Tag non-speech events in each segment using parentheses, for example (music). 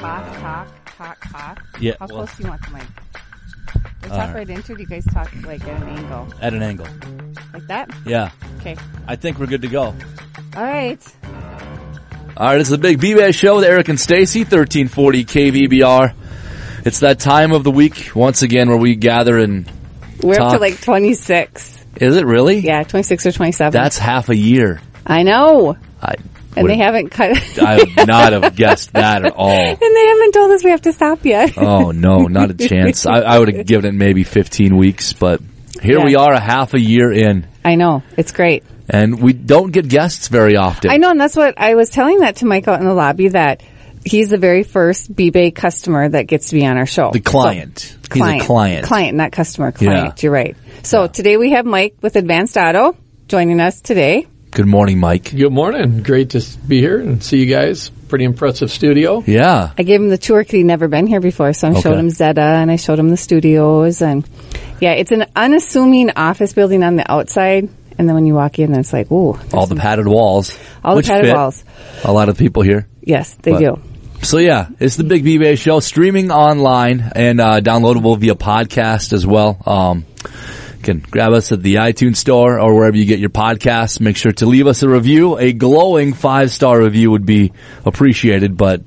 talk, talk, talk, talk? Yeah, How well- close do you want the mic? We All talk right. right into it. Do you guys talk like at an angle, At an angle. like that? Yeah. Okay. I think we're good to go. All right. All right, it's the Big B-Bay Show with Eric and Stacey, 1340 KVBR. It's that time of the week, once again, where we gather and... We're up to like 26. Is it really? Yeah, 26 or 27. That's half a year. I know. I And they haven't cut. (laughs) I would not have guessed that at all. (laughs) and they haven't told us we have to stop yet. Oh no, not a (laughs) chance. I, I would have given it maybe 15 weeks, but here Yeah. we are a half a year in I know. It's great. and we don't get guests very often. I know, and that's what I was telling that to Mike out in the lobby that he's the very first B-Bay customer that gets to be on our show. The client. So, He's a client. Client, not customer. Client. Yeah. You're right. So today we have Mike with Advanced Auto joining us today. Good morning, Mike. Good morning. Great to be here and see you guys. Pretty impressive studio. Yeah. I gave him the tour because he'd never been here before, so I showed him Zeta and I showed him the studios and yeah, it's an unassuming office building on the outside, and then when you walk in, it's like, ooh, All the padded walls. All the padded walls. A lot of people here. yes, they But- do. So yeah, it's the Big B-Bay Show, streaming online and uh, downloadable via podcast as well. Um, you can grab us at the iTunes store or wherever you get your podcasts. Make sure to leave us a review. A glowing five star review would be appreciated. But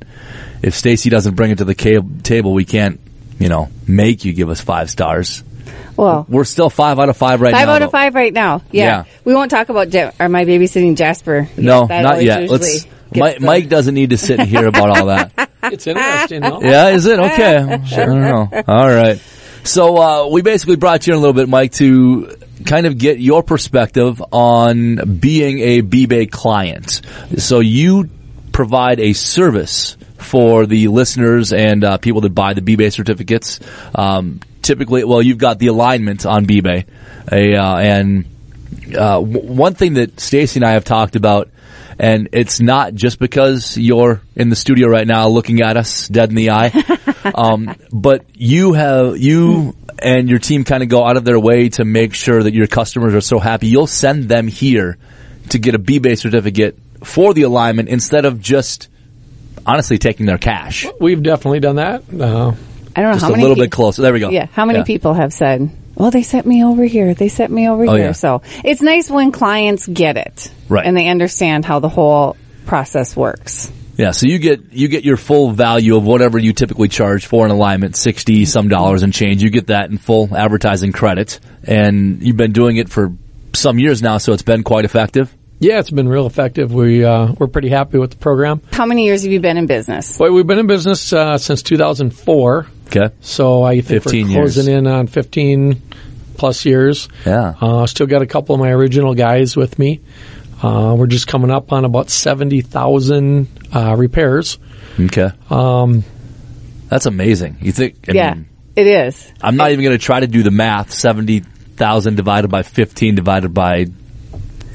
if Stacey doesn't bring it to the ca- table, we can't, you know, make you give us five stars. Well, We're still five out of five right five now. out of five right now. Yeah, Yeah. we won't talk about Ja- or my babysitting Jasper. No, That not yet. Let's. Mike, Mike doesn't need to sit and hear about all that. (laughs) It's interesting, though. Yeah, is it? Okay. (laughs) I don't know. All right. So, uh, we basically brought you in a little bit, Mike, to kind of get your perspective on being a B-Bay client. So you provide a service for the listeners and uh, people that buy the B-Bay certificates. Um, typically, well, you've got the alignment on B-Bay. A, uh, and uh, w- one thing that Stacey and I have talked about, and it's not just because you're in the studio right now looking at us dead in the eye, (laughs) um, but you have you and your team kind of go out of their way to make sure that your customers are so happy. You'll send them here to get a B-Bay certificate for the alignment instead of just honestly taking their cash. We've definitely done that. Uh, I don't know Just how a many little peop- bit closer. There we go. Yeah, how many people have said, "Well, they sent me over here. They sent me over Oh, here." yeah. So it's nice when clients get it, Right. and they understand how the whole process works. Yeah, so you get you get your full value of whatever you typically charge for an alignment, sixty some dollars and change. You get that in full advertising credit, and you've been doing it for some years now, so it's been quite effective. yeah, it's been real effective. We uh, we're pretty happy with the program. How many years have you been in business? Well, we've been in business uh, since 2004, Okay, so I think 15 we're years. closing in on 15 plus years. yeah, Uh, still got a couple of my original guys with me. Uh, we're just coming up on about 70,000 uh, repairs. okay. Um, that's amazing. You think? I yeah, mean, it is. I'm not even going to try to do the math. Seventy thousand divided by fifteen divided by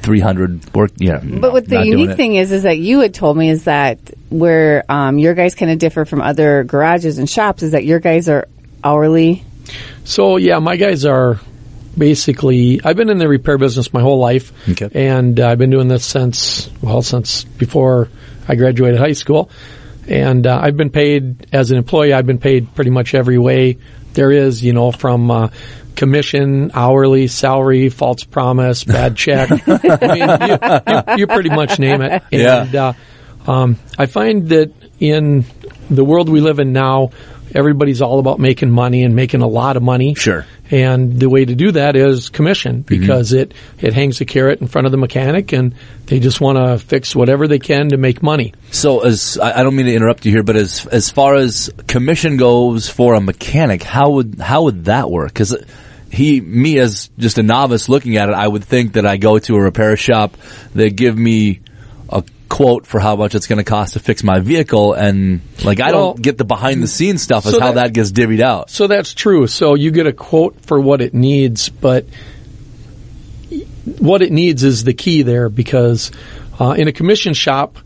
three hundred. Work. Yeah, But what the unique thing is, is that you had told me is that where um, your guys kind of differ from other garages and shops is that your guys are hourly. So yeah, my guys are basically. I've been in the repair business my whole life, Okay. and uh, I've been doing this since well since before I graduated high school, and uh, I've been paid as an employee. I've been paid pretty much every way there is, you know, from uh, commission, hourly, salary, false promise, bad check. (laughs) I mean, you, you, you pretty much name it. Yeah. Uh, um, I find that in the world we live in now, everybody's all about making money and making a lot of money. Sure. And the way to do that is commission because it, it hangs a carrot in front of the mechanic and they just want to fix whatever they can to make money. So, as I I don't mean to interrupt you here, but as as far as commission goes for a mechanic, how would how would that work? Because he, me as just a novice looking at it, I would think that I go to a repair shop, they give me a quote for how much it's going to cost to fix my vehicle, and like I Well, don't get the behind the scenes stuff as so how that- that gets divvied out. So that's true. So you get a quote for what it needs, but what it needs is the key there because uh, in a commission shop,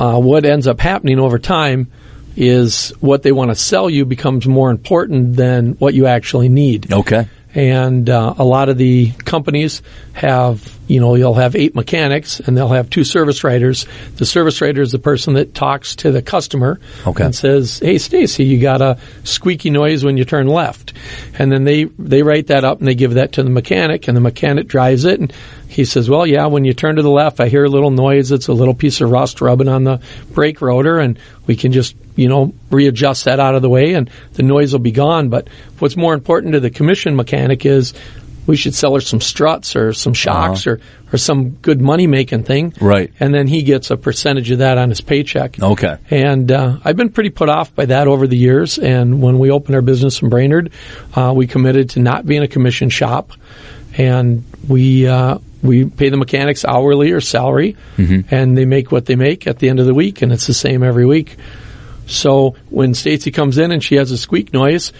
uh, what ends up happening over time is what they want to sell you becomes more important than what you actually need. Okay. And uh, a lot of the companies have you know, you'll have eight mechanics and they'll have two service writers. The service writer is the person that talks to the customer Okay. and says, "Hey, Stacey, you got a squeaky noise when you turn left," and then they they write that up and they give that to the mechanic, and the mechanic drives it and. He says, "Well, yeah. When you turn to the left, I hear a little noise. It's a little piece of rust rubbing on the brake rotor, and we can just, you know, readjust that out of the way, and the noise will be gone." But what's more important to the commission mechanic is we should sell her some struts or some shocks or, or some good money making thing. Right. And then he gets a percentage of that on his paycheck. Okay. And uh, I've been pretty put off by that over the years. And when we opened our business in Brainerd, uh, we committed to not being a commission shop, and we uh, we pay the mechanics hourly or salary, and they make what they make at the end of the week, and it's the same every week. So when Stacey comes in and she has a squeak noise,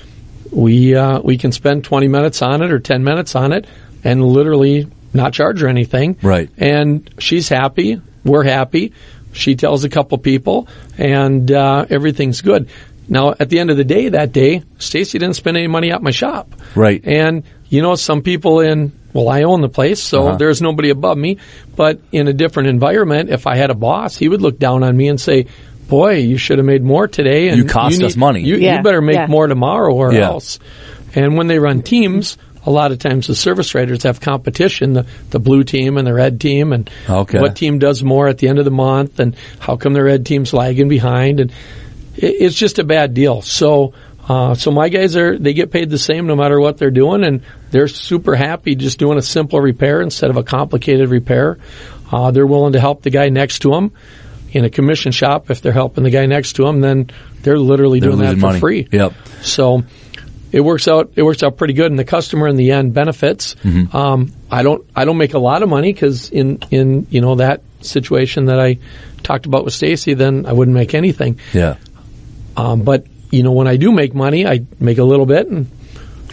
we uh, we can spend 20 minutes on it or 10 minutes on it and literally not charge her anything. Right. And she's happy. We're happy. She tells a couple people, and uh, everything's good. Now, at the end of the day, that day, Stacey didn't spend any money at my shop. Right. And you know, some people in well, I own the place, so Uh-huh. there's nobody above me. But in a different environment, if I had a boss, he would look down on me and say, "Boy, you should have made more today." And You cost us money." You, Yeah, you better make yeah. more tomorrow or Yeah. else. And when they run teams, a lot of times the service writers have competition, the, the blue team and the red team, and Okay. what team does more at the end of the month, and how come the red team's lagging behind, and it, it's just a bad deal. So, uh, so my guys are they get paid the same no matter what they're doing, and they're super happy just doing a simple repair instead of a complicated repair. Uh, they're willing to help the guy next to them. In a commission shop, if they're helping the guy next to them, then they're literally They're doing that for money. free. Yep. So it works out. It works out pretty good, and the customer in the end benefits. Mm-hmm. Um, I don't. I don't make a lot of money because in in you know that situation that I talked about with Stacey, then I wouldn't make anything. Yeah. Um, but you know when I do make money, I make a little bit, and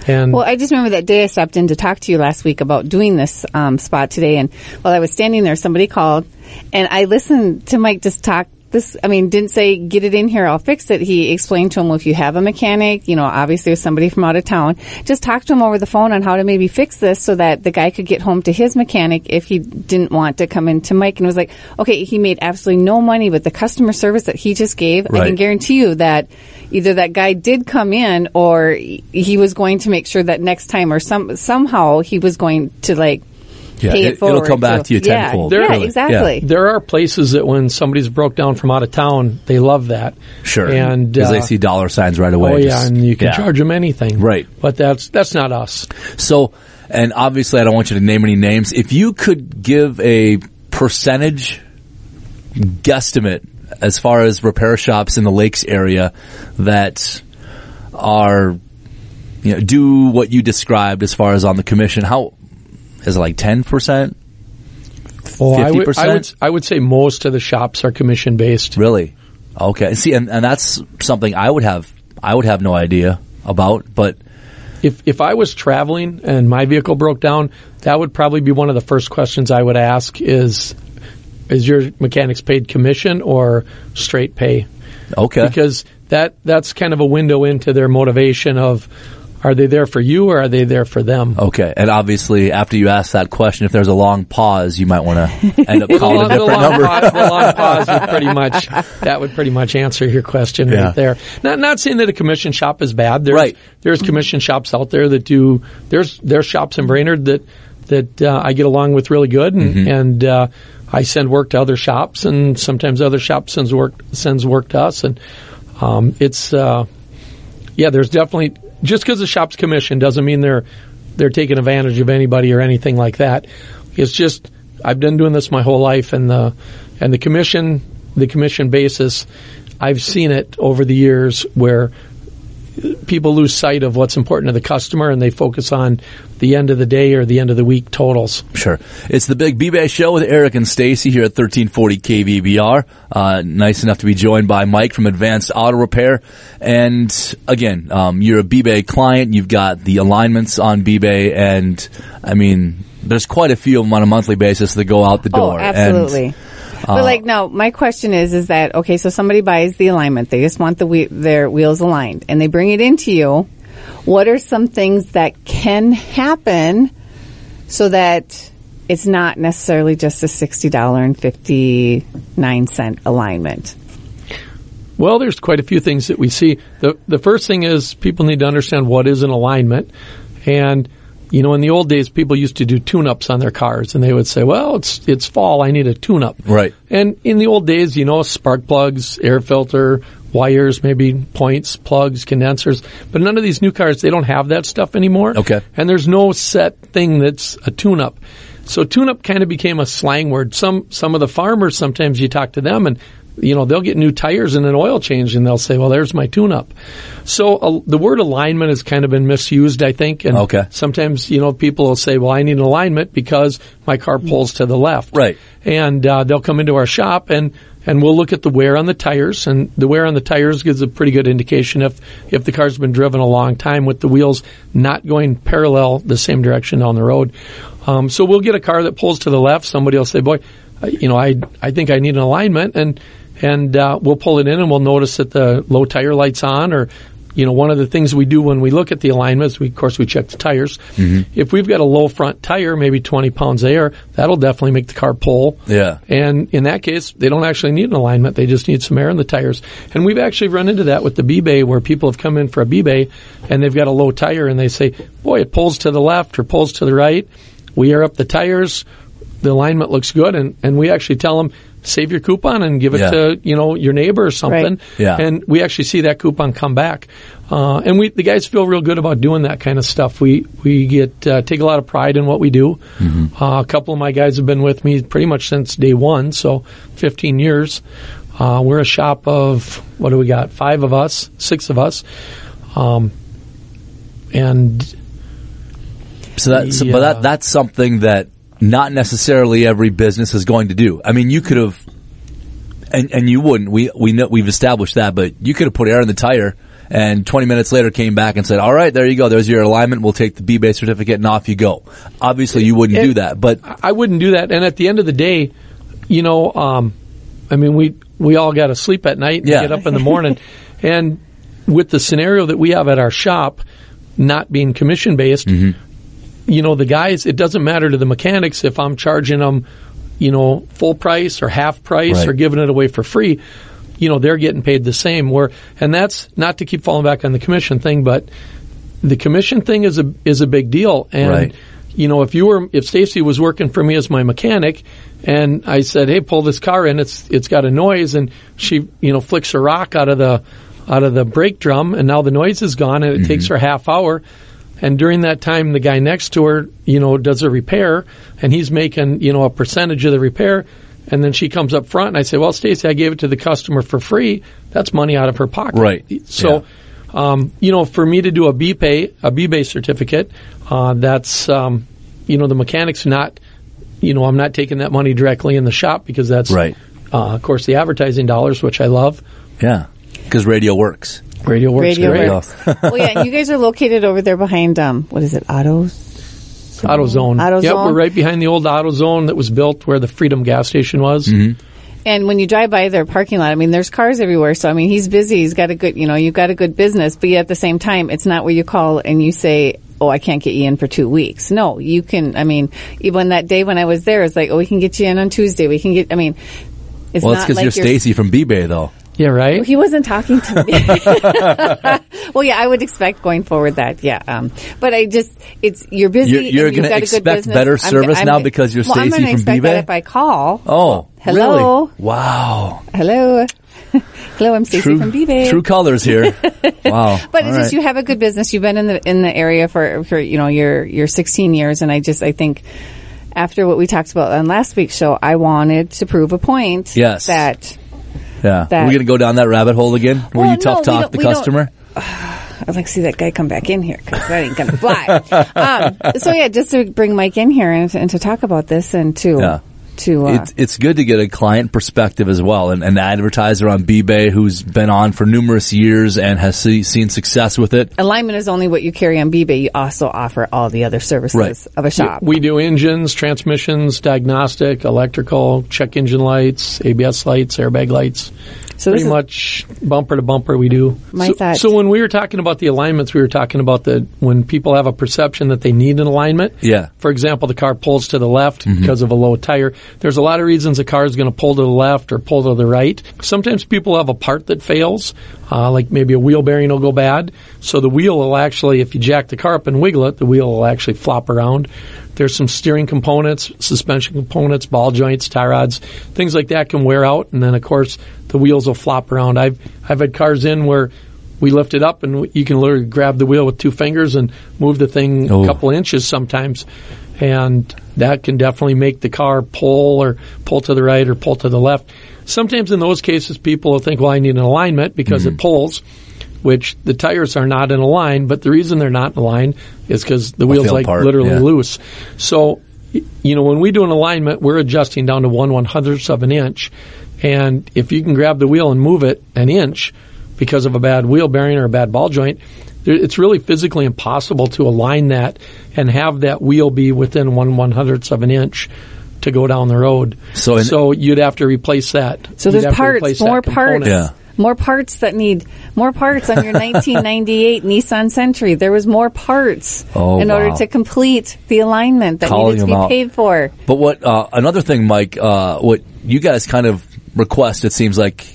and Well, I just remember that day I stopped in to talk to you last week about doing this um, spot today, and while I was standing there, somebody called, and I listened to Mike just talk. This, I mean, didn't say get it in here, I'll fix it. He explained to him, well, if you have a mechanic, you know, obviously with somebody from out of town, just talk to him over the phone on how to maybe fix this so that the guy could get home to his mechanic if he didn't want to come into Mike. And it was like, okay, he made absolutely no money, but the customer service that he just gave, I can guarantee you that either that guy did come in or he was going to make sure that next time or some somehow he was going to like Yeah, pay it- it, it'll forward. come back to you yeah, tenfold, Yeah, really. exactly. there are places that when somebody's broke down from out of town, they love that. Sure. and because uh, they see dollar signs right away. Oh yeah, Just- and you can yeah. charge them anything. Right. But that's that's not us. So, and obviously, I don't want you to name any names. If you could give a percentage guesstimate as far as repair shops in the Lakes area that are, you know, do what you described as far as on the commission, how is it like ten percent? Well, I would, I 50%? would I would say most of the shops are commission based. Really? Okay. See, and, and that's something I would have I would have no idea about, but If if I was traveling and my vehicle broke down, that would probably be one of the first questions I would ask is is your mechanics paid commission or straight pay? okay. Because that that's kind of a window into their motivation of are they there for you or are they there for them? Okay, and obviously, after you ask that question, if there's a long pause, you might want to end up (laughs) calling long, a different long number. pause, the long pause would pretty (laughs) much that would pretty much answer your question Yeah. right there. Not not saying that a commission shop is bad. There's, Right. There's commission shops out there that do. There's there's shops in Brainerd that that uh, I get along with really good, and, Mm-hmm. and uh, I send work to other shops, and sometimes other shops sends work sends work to us, and um, it's uh, yeah. There's definitely just because the shop's commission doesn't mean they're they're taking advantage of anybody or anything like that. It's just I've been doing this my whole life, and the and the commission the commission basis. I've seen it over the years where people lose sight of what's important to the customer and they focus on the end of the day or the end of the week totals. Sure. It's the Big B-Bay Show with Eric and Stacey here at 1340 KVBR. Uh, nice enough to be joined by Mike from Advanced Auto Repair. And again, um, you're a B-Bay client. You've got the alignments on B-Bay and I mean, there's quite a few of them on a monthly basis that go out the door. Oh, absolutely. And, but oh. like, no, my question is, is that, okay, so somebody buys the alignment. They just want the whe- their wheels aligned and they bring it into you. What are some things that can happen so that it's not necessarily just a sixty dollar and fifty nine cent alignment. Well, there's quite a few things that we see. The the first thing is people need to understand what is an alignment. And you know, in the old days people used to do tune-ups on their cars and they would say, "Well, it's it's fall, I need a tune-up." Right. And in the old days, you know, spark plugs, air filter, wires, maybe points, plugs, condensers. But none of these new cars, they don't have that stuff anymore. Okay. And there's no set thing that's a tune-up. So tune-up kind of became a slang word. Some some of the farmers sometimes you talk to them and you know they'll get new tires and an oil change and they'll say, "Well, there's my tune-up." So uh, the word alignment has kind of been misused, I think. And Okay. sometimes you know people will say, "Well, I need an alignment because my car pulls to the left." Right. And uh, they'll come into our shop and and we'll look at the wear on the tires, and the wear on the tires gives a pretty good indication if if the car's been driven a long time with the wheels not going parallel the same direction down the road. Um, so we'll get a car that pulls to the left. Somebody will say, "Boy, I- you know, I I think I need an alignment," and and uh, we'll pull it in and we'll notice that the low tire light's on or you know, one of the things we do when we look at the alignments, we, of course, we check the tires. If we've got a low front tire, maybe 20 pounds air, that'll definitely make the car pull. Yeah. And in that case, they don't actually need an alignment. They just need some air in the tires. And we've actually run into that with the B-Bay where people have come in for a B-Bay and they've got a low tire and they say, boy, it pulls to the left or pulls to the right. We air up the tires. The alignment looks good. And, and we actually tell them, save your coupon and give it Yeah. to, you know, your neighbor or something. Right. Yeah. And we actually see that coupon come back. Uh, and we, the guys feel real good about doing that kind of stuff. We, we get, uh, take a lot of pride in what we do. Uh, a couple of my guys have been with me pretty much since day one, so 15 years. Uh, we're a shop of, what do we got? Five of us, six of us. Um, and So that, so, but that that's something that not necessarily every business is going to do. I mean, you could have, and and you wouldn't. We we know we've established that, but you could have put air in the tire, and 20 minutes later came back and said, "All right, there you go. There's your alignment. We'll take the B-Bay's certificate, and off you go." Obviously, you wouldn't And- do that, but I wouldn't do that. And at the end of the day, you know, um, I mean, we we all got to sleep at night and Yeah. get up in the morning. (laughs) and with the scenario that we have at our shop, not being commission based, you know, the guys, it doesn't matter to the mechanics if I'm charging them, you know, full price or half price Right. or giving it away for free. You know, they're getting paid the same. Where, and that's not to keep falling back on the commission thing, but the commission thing is a is a big deal. And Right. you know, if you were if Stacey was working for me as my mechanic, and I said, "Hey, pull this car in. It's it's got a noise," and she you know flicks a rock out of the out of the brake drum, and now the noise is gone, and it mm-hmm. takes her half hour. And during that time, the guy next to her, you know, does a repair, and he's making you know a percentage of the repair. And then she comes up front, and I say, "Well, Stacey, I gave it to the customer for free. That's money out of her pocket." Right. So, um, you know, for me to do a B-Bay, a B-Bay's certificate, uh, that's, um, you know, the mechanic's not, you know, I'm not taking that money directly in the shop because that's, Right. Uh, of course, the advertising dollars, which I love. yeah, because radio works. Radio works Radio great. works. (laughs) well, yeah, you guys are located over there behind um, what is it, Autos? AutoZone. AutoZone? Yep, we're right behind the old AutoZone that was built where the Freedom gas station was. And when you drive by their parking lot, I mean, there's cars everywhere. So I mean, he's busy. He's got a good, you know, you've got a good business. But yet at the same time, it's not where you call and you say, "Oh, I can't get you in for two weeks." No, you can. I mean, even that day when I was there, it's like, "Oh, we can get you in on Tuesday. We can get." I mean, it's Well, not it's because like you're Stacey from B-Bay, though. Yeah, right? He wasn't talking to me. (laughs) well, yeah, I would expect going forward that, yeah. Um, but I just, it's you're busy. You're- you're and you've gonna got a good expect better service now because you're well, I'm Stacey from expect B-Bay? that if I call. Oh, Hello? really? Wow. Hello, (laughs) hello, I'm Stacey True, from B-Bay. true colors here. (laughs) wow. But All it's just you have a good business. You've been in the in the area for for you know your your 16 years, and I just I think after what we talked about on last week's show, I wanted to prove a point. Yes. that Yeah. that- Are we going to go down that rabbit hole again? Where Well, you tough no, talk the customer? (sighs) I'd like to see that guy come back in here because that ain't gonna fly. (laughs) um, so yeah, just to bring Mike in here and, and to talk about this and to Yeah. To uh, It's, it's good to get a client perspective as well. And an advertiser on B-Bay who's been on for numerous years and has see, seen success with it. alignment is only what you carry on B-Bay. You also offer all the other services Right. of a shop. We do engines, transmissions, diagnostic, electrical, check engine lights, ABS lights, airbag lights. so Pretty much bumper to bumper we do. My so, thought- so when we were talking about the alignments, we were talking about the when people have a perception that they need an alignment. Yeah. For example, the car pulls to the left because of a low tire. There's a lot of reasons a car is going to pull to the left or pull to the right. Sometimes people have a part that fails, uh, like maybe a wheel bearing will go bad. So the wheel will actually, if you jack the car up and wiggle it, the wheel will actually flop around. There's some steering components, suspension components, ball joints, tie rods, things like that can wear out, and then of course the wheels will flop around. I've I've had cars in where we lift it up and you can literally grab the wheel with two fingers and move the thing a couple inches sometimes, and that can definitely make the car pull or pull to the right or pull to the left. Sometimes in those cases, people will think, "Well, I need an alignment because Mm-hmm. it pulls." Which the tires are not in a line, but the reason they're not in a line is because the wheel's like part, literally yeah. loose. So, you know, when we do an alignment, we're adjusting down to one one hundredths of an inch. And if you can grab the wheel and move it an inch because of a bad wheel bearing or a bad ball joint, it's really physically impossible to align that and have that wheel be within one one hundredths of an inch to go down the road. So in- so you'd have to replace that. so there's parts, more parts, Yeah. more parts that need more parts on your (laughs) 1998 Nissan Sentra. There was more parts Oh, in order to complete the alignment that Calling needed to be out. paid for. But what uh, another thing, Mike? Uh, what you guys kind of request? It seems like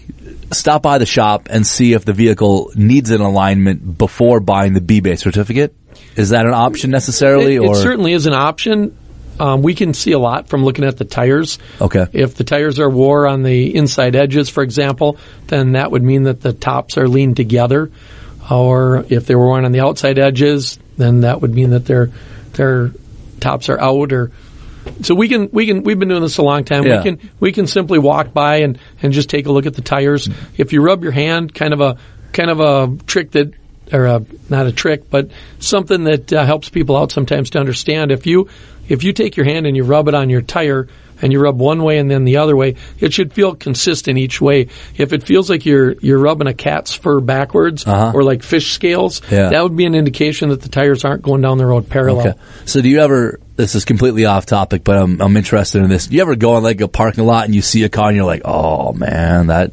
stop by the shop and see if the vehicle needs an alignment before buying the B-Bay certificate. Is that an option necessarily, It, or it certainly is an option. Um, we can see a lot from looking at the tires. Okay. If the tires are wore on the inside edges, for example, then that would mean that the tops are leaned together. Or if they were worn on the outside edges, then that would mean that their their tops are out. Or so we can we can we've been doing this a long time. Yeah. We can we can simply walk by and and just take a look at the tires. If you rub your hand, kind of a kind of a trick that or a, not a trick, but something that uh, helps people out sometimes to understand. If you if you take your hand and you rub it on your tire and you rub one way and then the other way, it should feel consistent each way. If it feels like you're you're rubbing a cat's fur backwards Uh-huh. or like fish scales, Yeah. that would be an indication that the tires aren't going down the road parallel. Okay. So do you ever? This is completely off topic, but I'm I'm interested in this. Do you ever go on like a parking lot and you see a car and you're like, oh man, that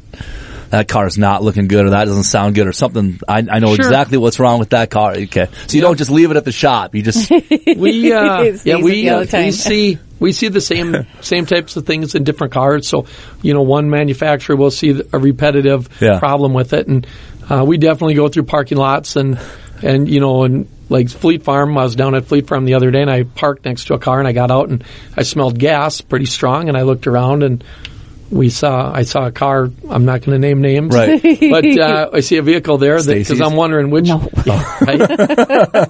that car is not looking good, or that doesn't sound good, or something? I I know Sure. exactly what's wrong with that car. Okay, so you don't just leave it at the shop. You just (laughs) we (laughs) uh, yeah we uh, we see we see the same (laughs) same types of things in different cars. So you know, one manufacturer will see a repetitive Yeah. problem with it, and uh, we definitely go through parking lots and and you know and. Like Fleet Farm, I was down at Fleet Farm the other day and I parked next to a car and I got out and I smelled gas pretty strong and I looked around and we saw, I saw a car, I'm not going to name names. Right. (laughs) But uh, I see a vehicle there because I'm wondering which. No. (laughs) Right?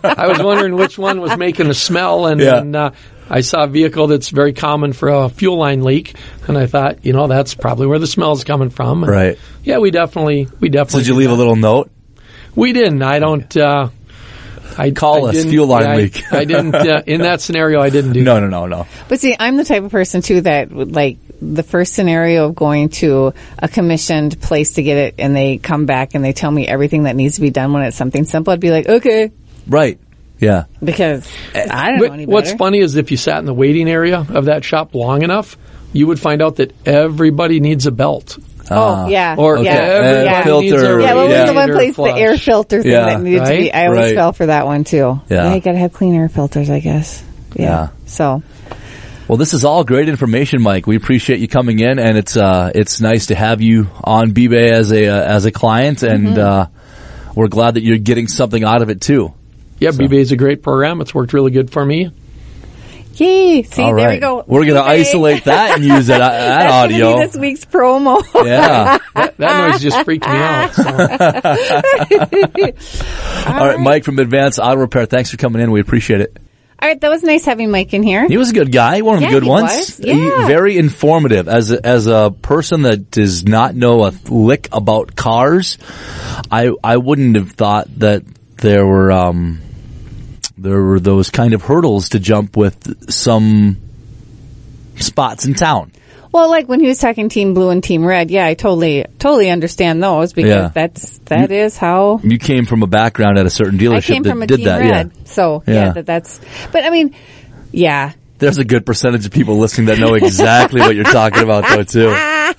I was wondering which one was making a smell, and, Yeah. and, uh, I saw a vehicle that's very common for a fuel line leak, and I thought, you know, that's probably where the smell is coming from. And Right. Yeah, we definitely, we so definitely. did you do leave a little note? We didn't. I don't. Uh, I Call I us, didn't- fuel line yeah, I- leak. I, didn't. Uh, in that scenario, I didn't do. (laughs) No, no, no, no. But see, I'm the type of person too that would like the first scenario of going to a commissioned place to get it and they come back and they tell me everything that needs to be done when it's something simple, I'd be like, okay, Right. Yeah. because I don't know But any what's funny is if you sat in the waiting area of that shop long enough, you would find out that everybody needs a belt. Oh, ah. yeah. Or yeah. yeah. filter, needs a Yeah, what was Yeah. the one place, flush. the air filter thing Yeah. that needed to be? I always Right. fell for that one too. Yeah. you gotta have clean air filters, I guess. Yeah. Yeah. So, Well, this is all great information, Mike. We appreciate you coming in, and it's uh, it's nice to have you on B-Bay as a uh, as a client, and Mm-hmm. uh, we're glad that you're getting something out of it too. Yeah, BB is a great program. It's worked really good for me. yay! See, all there right, we go. We're going to isolate that and use that, (laughs) that That's gonna be audio. this week's promo. Yeah. (laughs) That, that noise just freaked me out. So. (laughs) All right, Mike from Advanced Auto Repair. Thanks for coming in. We appreciate it. All right, that was nice having Mike in here. He was a good guy, one of the good ones. was. He- Yeah. very informative as a, as a person that does not know a lick about cars. I I wouldn't have thought that there were um there were those kind of hurdles to jump with some spots in town. Well, like when he was talking Team Blue and Team Red, yeah, I totally, totally understand those because Yeah. that's that is how You came from a background at a certain dealership I came that from a did Team that. Red. Yeah. So yeah. Yeah. that that's. But I mean, yeah, There's a good percentage of people listening that know exactly what you're talking about though too. (laughs)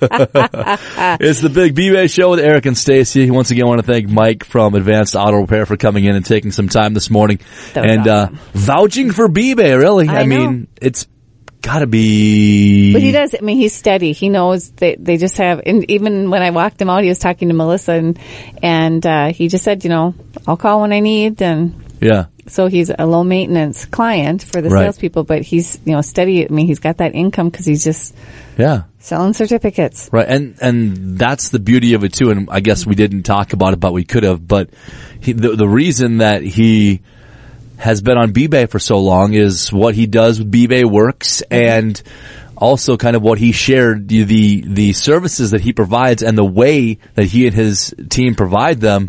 it's the Big B-Bay Show with Eric and Stacey. Once again, I want to thank Mike from Advanced Auto Repair for coming in and taking some time this morning That was and awesome. uh, vouching for B-Bay. Really, I know. mean, it's got to be. but he does. I mean, he's steady. He knows they they just have. And even when I walked him out, he was talking to Melissa, and and uh, he just said, you know, I'll call when I need, and Yeah, so he's a low maintenance client for the Right. salespeople, but he's you know steady. I mean, he's got that income because he's just yeah. selling certificates. Right, and and that's the beauty of it too. And I guess we didn't talk about it, but we could have. But he, the the reason that he has been on B-Bay for so long is what he does with B-Bay Works, and also kind of what he shared the the the services that he provides and the way that he and his team provide them.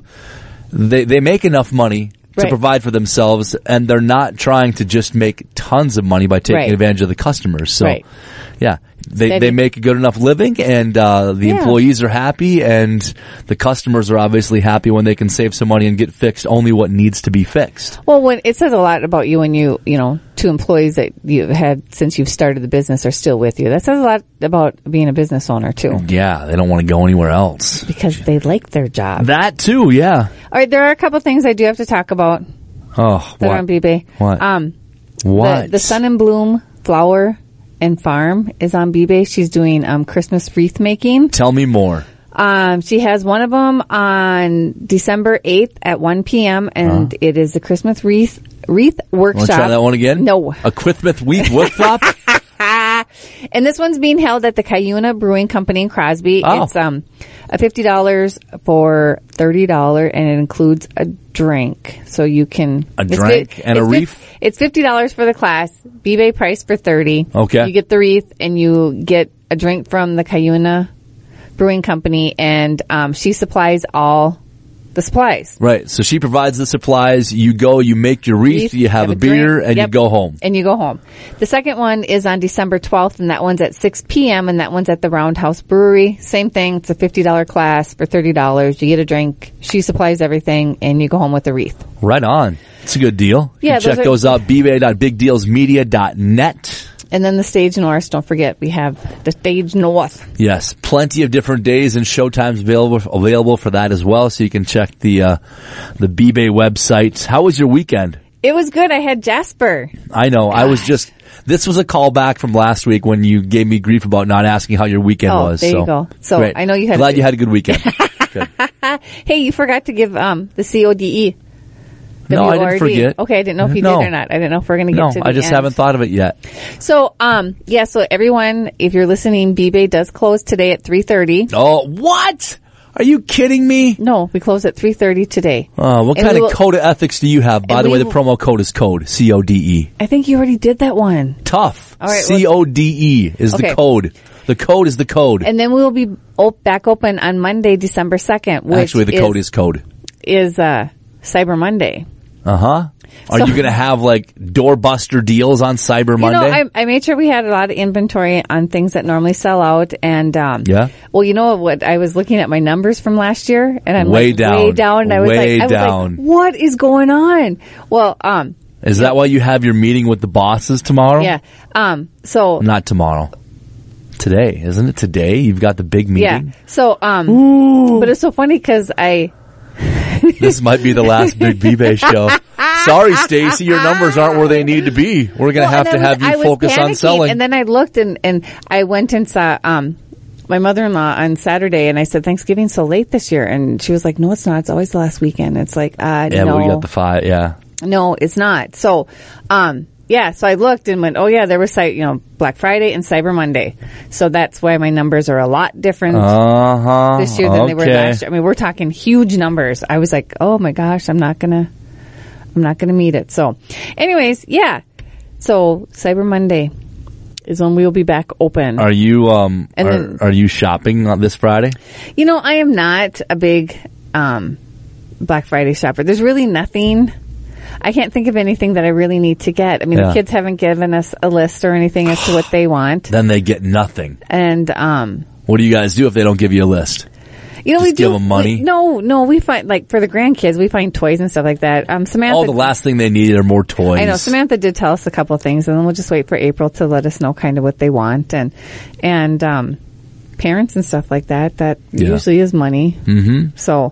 They they make enough money. To Right. provide for themselves, and they're not trying to just make tons of money by taking Right. advantage of the customers. So, Right. yeah, they they make a good enough living, and uh, the Yeah. employees are happy, and the customers are obviously happy when they can save some money and get fixed only what needs to be fixed. Well, when it says a lot about you when you, you know, two employees that you've had since you've started the business are still with you. That says a lot about being a business owner too, Yeah, they don't want to go anywhere else. because they like their job. That too, yeah. All right, there are a couple things I do have to talk about Oh, that are what? on BB. What? Um, what? The, the Sun and Bloom Flower and Farm is on BB. She's doing um, Christmas wreath making. Tell me more. Um, she has one of them on December 8th at 1 p.m. and it is the Christmas wreath wreath workshop. Want to try that one again? No. A Christmas wreath workshop? (laughs) (laughs) And this one's being held at the Cuyuna Brewing Company in Crosby. Oh. It's um a fifty dollars for thirty dollar, and it includes a drink, so you can A drink fi- and a wreath? It's fifty dollars for the class. B-Bay price for thirty. Okay. you get the wreath and you get a drink from the Cuyuna Brewing Company, and um, she supplies all the supplies. right. So she provides the supplies. You go, you make your wreath, you have a beer, and yep, you go home. And you go home. The second one is on December 12th, and that one's at 6 p.m., and that one's at the Roundhouse Brewery. Same thing. It's a $50 class for $30. You get a drink. She supplies everything, and you go home with a wreath. Right on. It's a good deal. Yeah, check those those are- out, bbay.bigdealsmedia.net. And then the Stage North, don't forget, we have the Stage North. Yes, plenty of different days and showtimes available available for that as well. So you can check the uh, the B-Bay website. How was your weekend? It was good. I had Jasper. I know I was just. This was a callback from last week when you gave me grief about not asking how your weekend Oh, was. there you go. So, great. I know you had a Glad good- you had a good weekend. (laughs) good. Hey, you forgot to give um, the CODE. No, I didn't forget. Okay, I didn't know if you No. did or not. I didn't know if we're going to get No, to the I just end. haven't thought of it yet. So, um, yeah, so everyone, if you're listening, B-Bay does close today at 3.30. Oh, what? Are you kidding me? No, we close at 3.30 today. Uh, what And kind we of will- code of ethics do you have? By the way, the promo code is code C O D E. I think you already did that one. Tough. All right, C O D E is the code. The code is the code. And then we will be op- back open on Monday, December 2nd, which Actually, the code is code. is, uh, Cyber Monday. Uh huh. Are So- you going to have like doorbuster deals on Cyber Monday? You know? I, I made sure we had a lot of inventory on things that normally sell out, and um, Yeah? Well, you know what? I was looking at my numbers from last year, and I'm Way like, down. way down. And I was Way like, I was like, what is going on? Well, um, is that why you have your meeting with the bosses tomorrow? yeah, um, so Not tomorrow. Today, isn't it? Today you've got the big meeting. yeah, so um, but it's so funny because I (laughs) This might be the last big B-Bay show. Sorry, Stacey, your numbers aren't where they need to be. We're going to Well, have to was- have you focus on selling. And then I looked and, and I went and saw, um, my mother-in-law on Saturday and I said, Thanksgiving's so late this year. And she was like, no, it's not. It's always the last weekend. It's like, uh, yeah, no, we got the five. Yeah. no, it's not. So, um, yeah, so I looked and went, oh yeah, there was, you know, Black Friday and Cyber Monday. So that's why my numbers are a lot different Uh huh. this year than they were last year. I mean, we're talking huge numbers. I was like, oh my gosh, I'm not gonna, I'm not gonna meet it. So, anyways, yeah. So Cyber Monday is when we will be back open. Are you um And are, then- are you shopping on this Friday? You know, I am not a big um, Black Friday shopper. There's really nothing. I can't think of anything that I really need to get. I mean, Yeah. the kids haven't given us a list or anything as to what they (sighs) want. Then they get nothing. And, um, What do you guys do if they don't give you a list? you know, Just we do, them money? we- no, no, we find, like, for the grandkids, we find toys and stuff like that. Um, Samantha. Oh, the last thing they need are more toys. I know Samantha did tell us a couple of things, and then we'll just wait for April to let us know kind of what they want and and um, parents and stuff like that. That Yeah. usually is money. Mm-hmm. So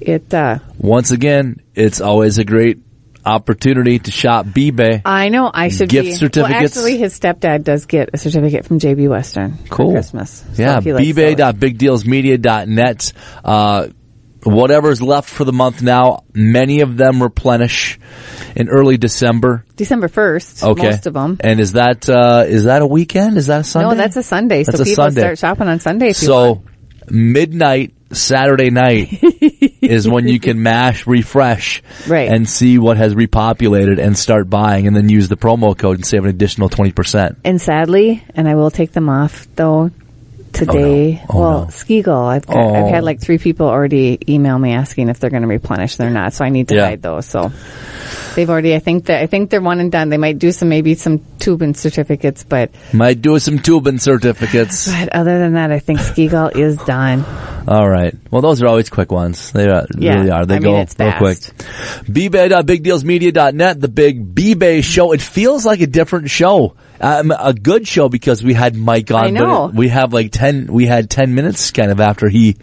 it. Uh, Once again, it's always a great opportunity to shop B-Bay. I know I should Gift be. certificates? Well, actually, his stepdad does get a certificate from JB Western Cool. for Christmas. So yeah, if he likes those. bbay.bigdealsmedia.net. Uh, whatever's left for the month now, many of them replenish in early December. December first. Okay. most of them. And is that, uh, is that a weekend? Is that a Sunday? No, that's a Sunday. That's so a people Sunday. start shopping on Sunday. So midnight Saturday night (laughs) is when you can (laughs) mash refresh Right. and see what has repopulated and start buying and then use the promo code and save an additional 20%. And sadly, and I will take them off though today. Oh, oh, well, no. Ski Gull, I've got, Oh. I've had oh. like three people already email me asking if they're going to replenish. They're not, so I need to Yeah. hide those. So they've already. I think that I think they're one and done. They might do some maybe some tubing certificates, but Might do some tubing certificates. (laughs) but other than that, I think Ski Gull is done. All right. Well, those are always quick ones. They are, Yeah. really are. They I mean, go it's real quick. fast. bbay.bigdealsmedia.net, the big B-Bay show. It feels like a different show. Um, a good show because we had Mike on. I know. But we have like 10, we had 10 minutes kind of after he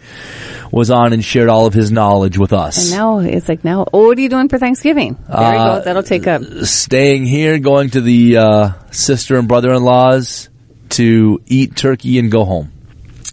was on and shared all of his knowledge with us. And now it's like now. Oh, what are you doing for Thanksgiving? There you Uh, go. That'll take up. Staying here, going to the, uh, sister and brother-in-laws to eat turkey and go home.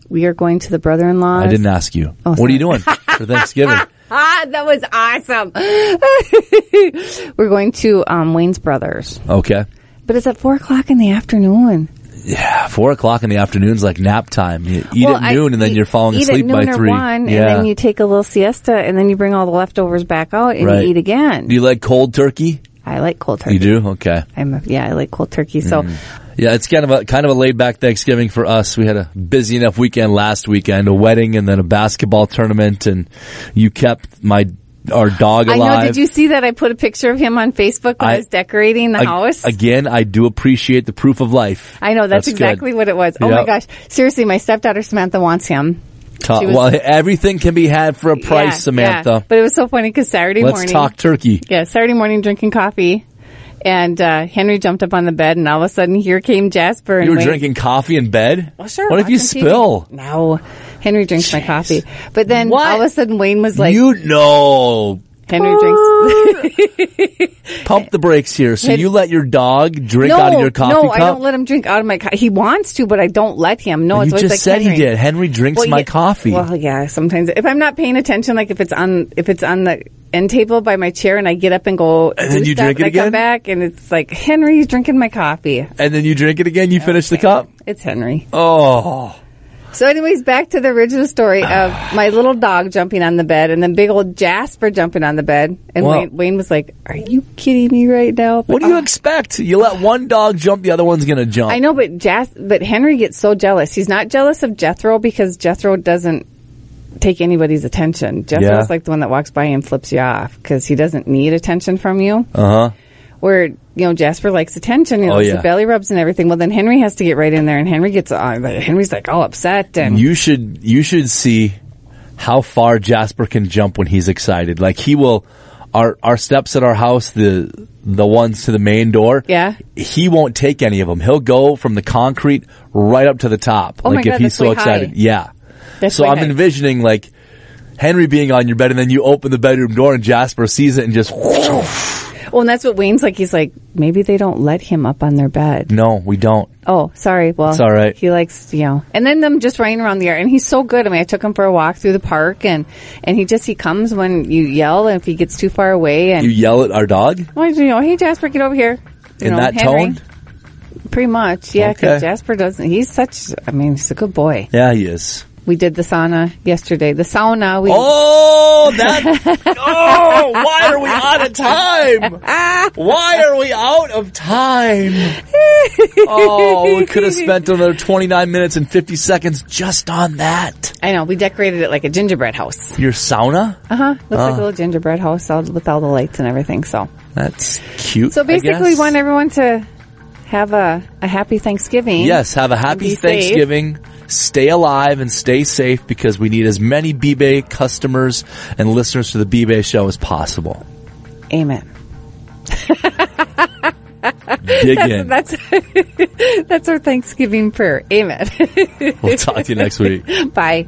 We are going to the brother-in-law. I didn't ask you. Oh, what are you doing for Thanksgiving? Ah, (laughs) that was awesome. (laughs) We're going to um, Wayne's Brothers, Okay. But it's at four o'clock in the afternoon. Yeah, four o'clock in the afternoon's like nap time. You eat Well, at I- noon and then you're falling asleep by three. One, yeah. and then you take a little siesta, and then you bring all the leftovers back out and Right. you eat again. do you like cold turkey? I like cold turkey. You do? Okay. I'm a, yeah, I like cold turkey. So mm. Yeah, it's kind of a kind of a laid back Thanksgiving for us. We had a busy enough weekend last weekend, a wedding and then a basketball tournament, and you kept my our dog I know. Did you see that? I put a picture of him on Facebook when I, I- was decorating the Ag- house. Again, I do appreciate the proof of life. I know that's, good. exactly what it was. Oh my gosh! Seriously, my stepdaughter Samantha wants him. Ta- was- well, everything can be had for a price, Yeah, Samantha. yeah. But it was so funny because Saturday Let's morning, talk turkey. Yeah, Saturday morning drinking coffee. And uh, Henry jumped up on the bed, and all of a sudden, here came Jasper. And You were Wayne- drinking coffee in bed? Well, sure. What if you watching TV. spill? No, Henry drinks my coffee. But then What? all of a sudden, Wayne was like, you know. Henry drinks. (laughs) Pump the brakes here. So Hen- you let your dog drink no, out of your coffee no, cup? I don't let him drink out of my. Co- he wants to, but I don't let him. No, you it's always just like said Henry. he did. Henry drinks Well, my yeah, coffee. Well, yeah. Sometimes if I'm not paying attention, like if it's on if it's on the end table by my chair, and I get up and go, And then you stuff, drink it and I again? come back, and it's like Henry's drinking my coffee. and then you drink it again. You finish the cup. It's Henry. Oh, So, anyways, back to the original story of my little dog jumping on the bed, and then big old Jasper jumping on the bed, and Wayne, Wayne was like, "Are you kidding me right now?" what do you expect? You let one dog jump, the other one's gonna jump. I know, but Jas- but Henry gets so jealous. He's not jealous of Jethro because Jethro doesn't take anybody's attention. Jethro's Yeah. like the one that walks by and flips you off because he doesn't need attention from you. Uh huh. Where you know Jasper likes attention, he Oh, likes yeah. the belly rubs and everything. Well, then Henry has to get right in there, and Henry gets uh, Henry's like all upset and You should you should see how far Jasper can jump when he's excited. Like he will. Our our steps at our house, the the ones to the main door. Yeah. He won't take any of them. He'll go from the concrete right up to the top. Oh my like if God, he's that's so excited. high. Yeah. That's so I'm high. envisioning like Henry being on your bed, and then you open the bedroom door, and Jasper sees it, and just Well, and that's what Wayne's like. He's like, maybe they don't let him up on their bed. no, we don't. Oh, sorry. Well, It's all right. He likes, you know, and then them just running around the yard, and he's so good. I mean, I took him for a walk through the park, and and he just he comes when you yell, and if he gets too far away, and You yell at our dog well, you know, hey Jasper, get over here. You in know, that Henry. tone. Pretty much, yeah. Because Okay. Jasper doesn't. He's such. I mean, he's a good boy. Yeah, he is. We did the sauna yesterday. The sauna. We Oh, that. (laughs) oh, why are we out of time? Why are we out of time? Oh, we could have spent another 29 minutes and 50 seconds just on that. I know we decorated it like a gingerbread house. Your sauna? Uh huh. Looks like a little gingerbread house all, with all the lights and everything. So, That's cute. so basically, we want everyone to have a, a happy Thanksgiving. Yes, have a happy Thanksgiving. safe. Stay alive and stay safe because we need as many B-Bay customers and listeners to the B-Bay show as possible. Amen. Dig in. That's (laughs) that's our Thanksgiving prayer. Amen. We'll talk to you next week. (laughs) Bye.